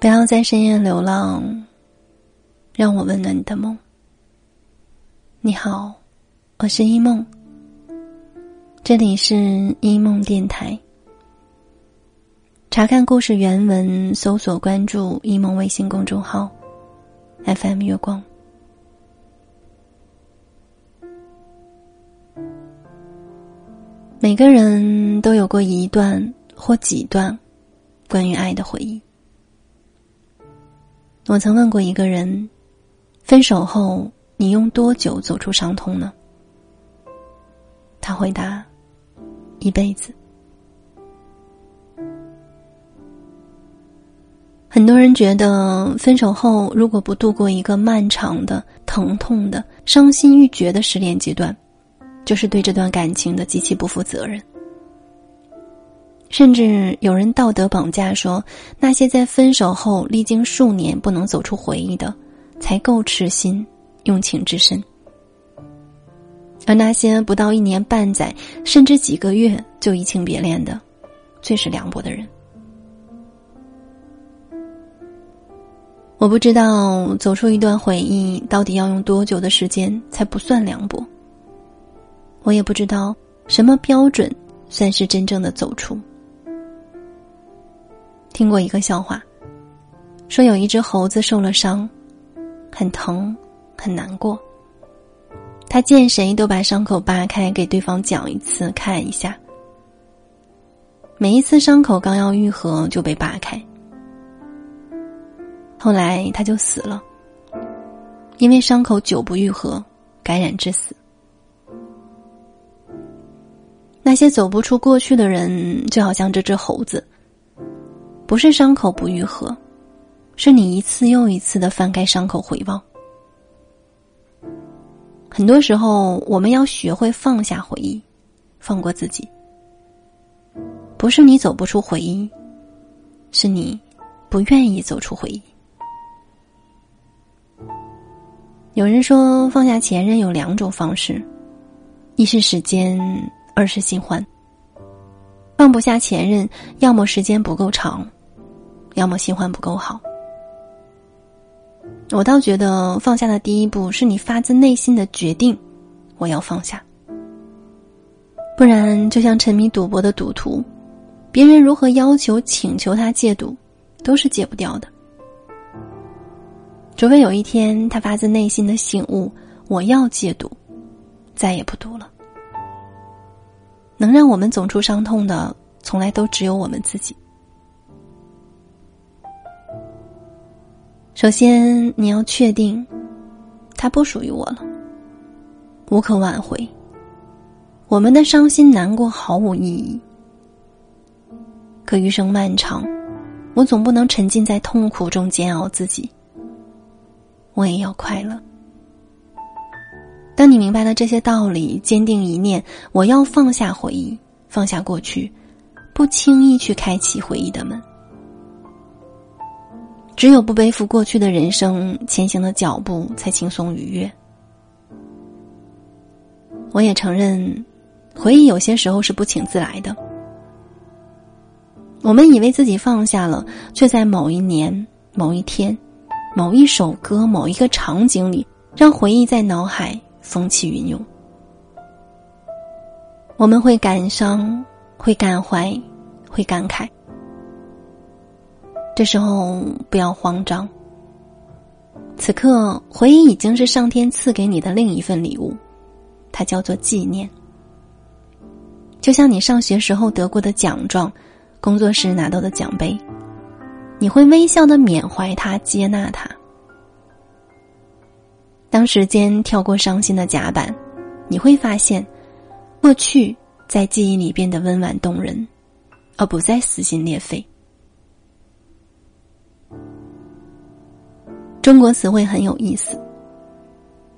不要在深夜流浪，让我温暖你的梦。你好，我是一梦，这里是一梦电台。查看故事原文，搜索关注一梦微信公众号，FM 月光。每个人都有过一段或几段关于爱的回忆。我曾问过一个人：“分手后，你用多久走出伤痛呢？”他回答：“一辈子。”很多人觉得，分手后如果不度过一个漫长的、疼痛的、伤心欲绝的失恋阶段，就是对这段感情的极其不负责任。甚至有人道德绑架说，那些在分手后历经数年不能走出回忆的，才够痴心用情至深；而那些不到一年半载，甚至几个月就移情别恋的，最是凉薄的人。我不知道走出一段回忆到底要用多久的时间才不算凉薄。我也不知道什么标准算是真正的走出。听过一个笑话，说有一只猴子受了伤，很疼，很难过。他见谁都把伤口扒开，给对方讲一次，看一下。每一次伤口刚要愈合，就被扒开。后来他就死了，因为伤口久不愈合，感染致死。那些走不出过去的人，就好像这只猴子。不是伤口不愈合，是你一次又一次的翻开伤口回望。很多时候，我们要学会放下回忆，放过自己。不是你走不出回忆，是你不愿意走出回忆。有人说，放下前任有两种方式：一是时间，二是新欢。放不下前任，要么时间不够长。要么新欢不够好，我倒觉得放下的第一步是你发自内心的决定，我要放下。不然，就像沉迷赌博的赌徒，别人如何要求、请求他戒赌，都是戒不掉的。除非有一天他发自内心的醒悟，我要戒赌，再也不赌了。能让我们走出伤痛的，从来都只有我们自己。首先，你要确定，他不属于我了，无可挽回。我们的伤心难过毫无意义。可余生漫长，我总不能沉浸在痛苦中煎熬自己。我也要快乐。当你明白了这些道理，坚定一念，我要放下回忆，放下过去，不轻易去开启回忆的门。只有不背负过去的人生，前行的脚步才轻松愉悦。我也承认，回忆有些时候是不请自来的。我们以为自己放下了，却在某一年、某一天、某一首歌、某一个场景里，让回忆在脑海风起云涌。我们会感伤，会感怀，会感慨。这时候不要慌张。此刻回忆已经是上天赐给你的另一份礼物，它叫做纪念。就像你上学时候得过的奖状，工作时拿到的奖杯，你会微笑的缅怀它，接纳它。当时间跳过伤心的甲板，你会发现，过去在记忆里变得温婉动人，而不再撕心裂肺。中国词汇很有意思。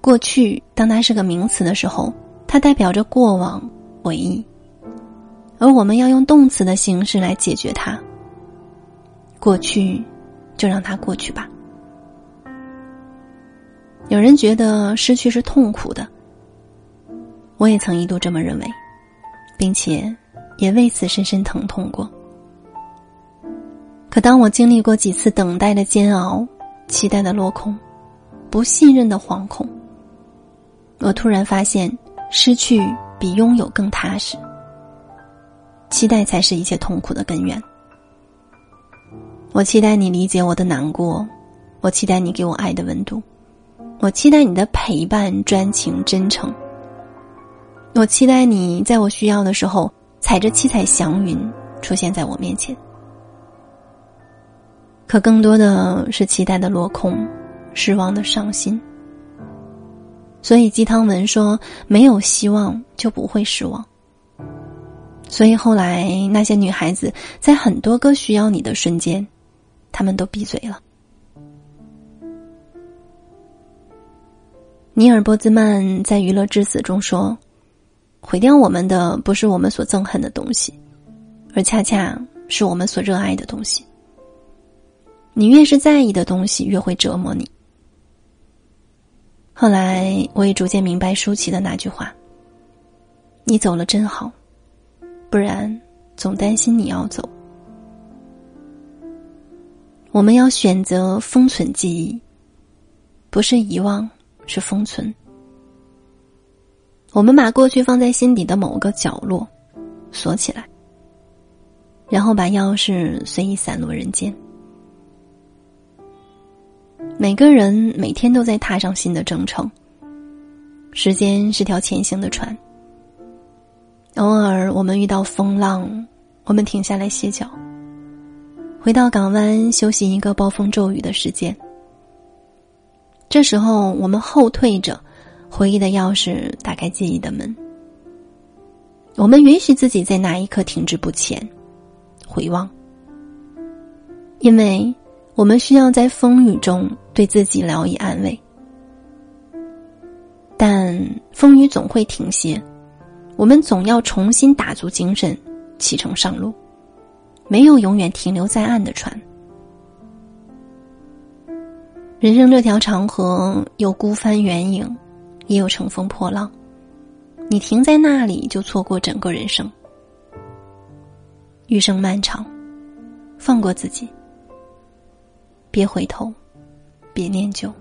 过去，当它是个名词的时候，它代表着过往回忆；而我们要用动词的形式来解决它。过去，就让它过去吧。有人觉得失去是痛苦的，我也曾一度这么认为，并且也为此深深疼痛过。可当我经历过几次等待的煎熬、期待的落空、不信任的惶恐，我突然发现，失去比拥有更踏实。期待才是一切痛苦的根源。我期待你理解我的难过，我期待你给我爱的温度，我期待你的陪伴、专情、真诚。我期待你在我需要的时候，踩着七彩祥云出现在我面前。可更多的是期待的落空，失望的伤心。所以鸡汤文说：没有希望就不会失望。所以后来那些女孩子在很多个需要你的瞬间，她们都闭嘴了。尼尔波兹曼在《娱乐至死》中说。毁掉我们的不是我们所憎恨的东西，而恰恰是我们所热爱的东西。你越是在意的东西，越会折磨你。后来，我也逐渐明白舒淇的那句话：“你走了真好，不然总担心你要走。”我们要选择封存记忆，不是遗忘，是封存。我们把过去放在心底的某个角落，锁起来，然后把钥匙随意散落人间。每个人每天都在踏上新的征程。时间是条前行的船，偶尔我们遇到风浪，我们停下来歇脚，回到港湾休息一个暴风骤雨的时间。这时候，我们后退着。回忆的钥匙打开记忆的门。我们允许自己在那一刻停滞不前，回望，因为我们需要在风雨中对自己聊以安慰。但风雨总会停歇，我们总要重新打足精神，启程上路。没有永远停留在岸的船。人生这条长河，有孤帆远影。也有乘风破浪，你停在那里就错过整个人生。余生漫长，放过自己，别回头，别念旧。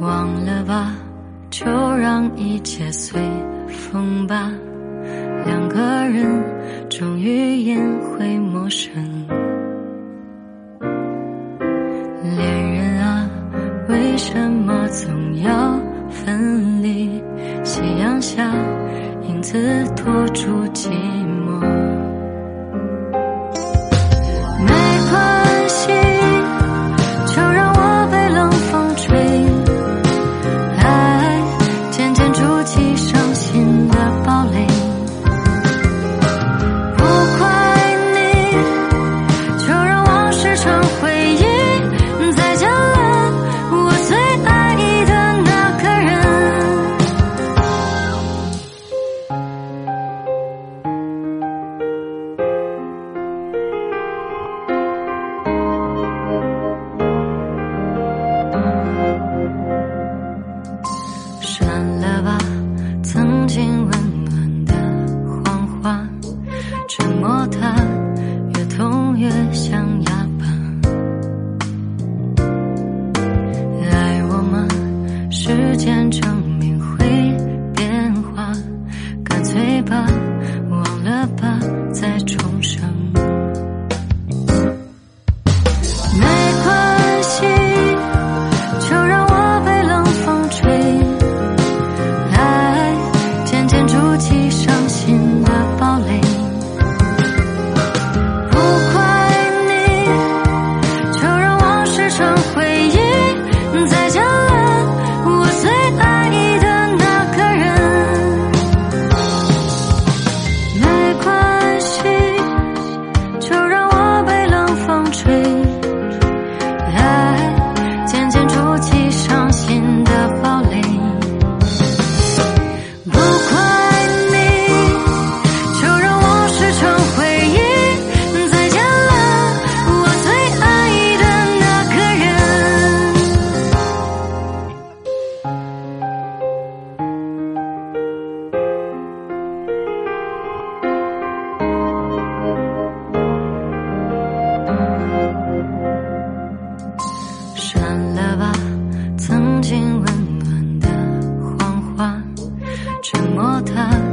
忘了吧，就让一切随风吧。两个人终于也会陌生，影子拖住寂寞。坚过他